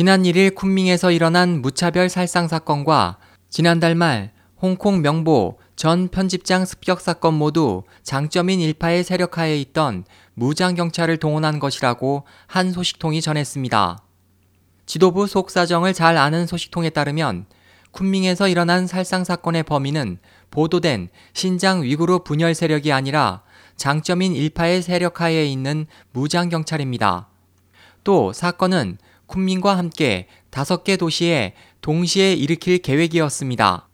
지난 1일 쿤밍에서 일어난 무차별 살상 사건과 지난달 말 홍콩 명보 전 편집장 습격 사건 모두 장점인 일파의 세력하에 있던 무장 경찰을 동원한 것이라고 한 소식통이 전했습니다. 지도부 속 사정을 잘 아는 소식통에 따르면 쿤밍에서 일어난 살상 사건의 범인은 보도된 신장 위구르 분열 세력이 아니라 장점인 일파의 세력하에 있는 무장 경찰입니다. 또 사건은 쿤밍과 함께 다섯 개 도시에 동시에 일으킬 계획이었습니다.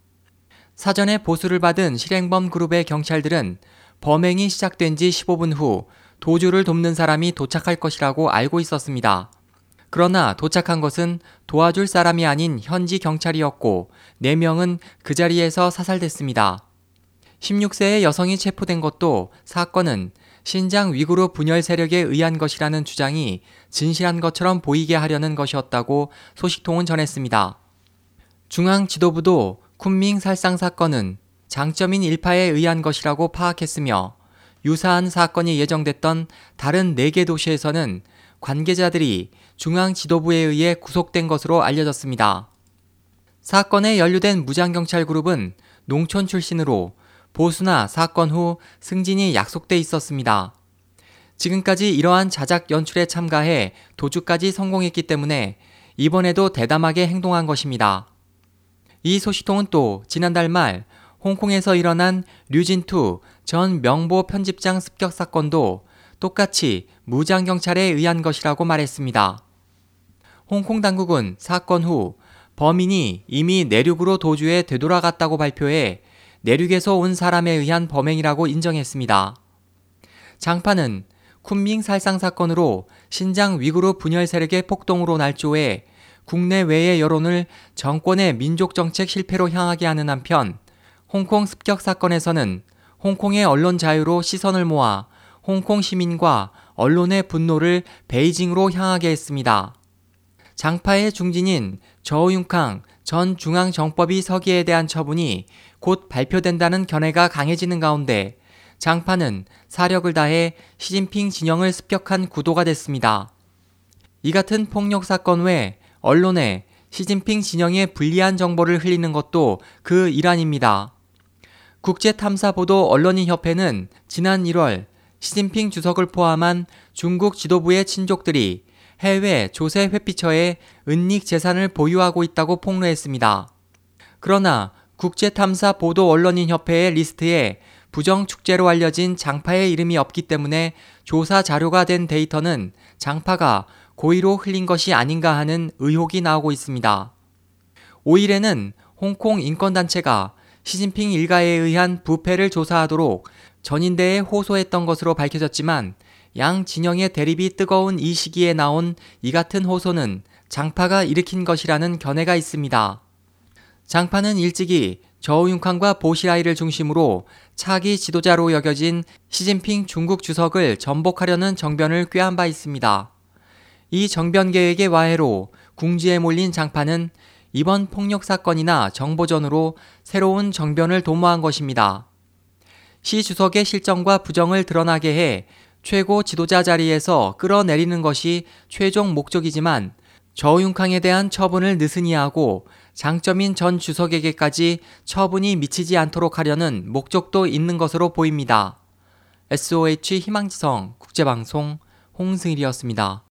사전에 보수를 받은 실행범 그룹의 경찰들은 범행이 시작된 지 15분 후 도주를 돕는 사람이 도착할 것이라고 알고 있었습니다. 그러나 도착한 것은 도와줄 사람이 아닌 현지 경찰이었고 4명은 그 자리에서 사살됐습니다. 16세의 여성이 체포된 것도 사건은 신장 위구르 분열 세력에 의한 것이라는 주장이 진실한 것처럼 보이게 하려는 것이었다고 소식통은 전했습니다. 중앙 지도부도 쿤밍 살상 사건은 장점인 일파에 의한 것이라고 파악했으며 유사한 사건이 예정됐던 다른 4개 도시에서는 관계자들이 중앙 지도부에 의해 구속된 것으로 알려졌습니다. 사건에 연루된 무장경찰 그룹은 농촌 출신으로 보수나 사건 후 승진이 약속돼 있었습니다. 지금까지 이러한 자작 연출에 참가해 도주까지 성공했기 때문에 이번에도 대담하게 행동한 것입니다. 이 소식통은 또 지난달 말 홍콩에서 일어난 류진투 전 명보 편집장 습격 사건도 똑같이 무장경찰에 의한 것이라고 말했습니다. 홍콩 당국은 사건 후 범인이 이미 내륙으로 도주해 되돌아갔다고 발표해 내륙에서 온 사람에 의한 범행이라고 인정했습니다. 장파는 쿤밍 살상 사건으로 신장 위구르 분열 세력의 폭동으로 날조해 국내외의 여론을 정권의 민족 정책 실패로 향하게 하는 한편 홍콩 습격 사건에서는 홍콩의 언론 자유로 시선을 모아 홍콩 시민과 언론의 분노를 베이징으로 향하게 했습니다. 장파의 중진인 저우융캉 전 중앙정법위 서기에 대한 처분이 곧 발표된다는 견해가 강해지는 가운데 장파는 사력을 다해 시진핑 진영을 습격한 구도가 됐습니다. 이 같은 폭력 사건 외 언론에 시진핑 진영의 불리한 정보를 흘리는 것도 그 일환입니다. 국제탐사보도 언론인협회는 지난 1월 시진핑 주석을 포함한 중국 지도부의 친족들이 해외 조세 회피처에 은닉 재산을 보유하고 있다고 폭로했습니다. 그러나 국제탐사 보도 언론인 협회의 리스트에 부정 축재로 알려진 장파의 이름이 없기 때문에 조사 자료가 된 데이터는 장파가 고의로 흘린 것이 아닌가 하는 의혹이 나오고 있습니다. 5일에는 홍콩 인권단체가 시진핑 일가에 의한 부패를 조사하도록 전인대에 호소했던 것으로 밝혀졌지만 양 진영의 대립이 뜨거운 이 시기에 나온 이 같은 호소는 장파가 일으킨 것이라는 견해가 있습니다. 장파는 일찍이 저우융칸과 보시라이를 중심으로 차기 지도자로 여겨진 시진핑 중국 주석을 전복하려는 정변을 꾀한 바 있습니다. 이 정변 계획의 와해로 궁지에 몰린 장파는 이번 폭력 사건이나 정보전으로 새로운 정변을 도모한 것입니다. 시 주석의 실정과 부정을 드러나게 해 최고 지도자 자리에서 끌어내리는 것이 최종 목적이지만 저우융캉에 대한 처분을 느슨히 하고 장점인 전 주석에게까지 처분이 미치지 않도록 하려는 목적도 있는 것으로 보입니다. SOH 희망지성 국제방송 홍승일이었습니다.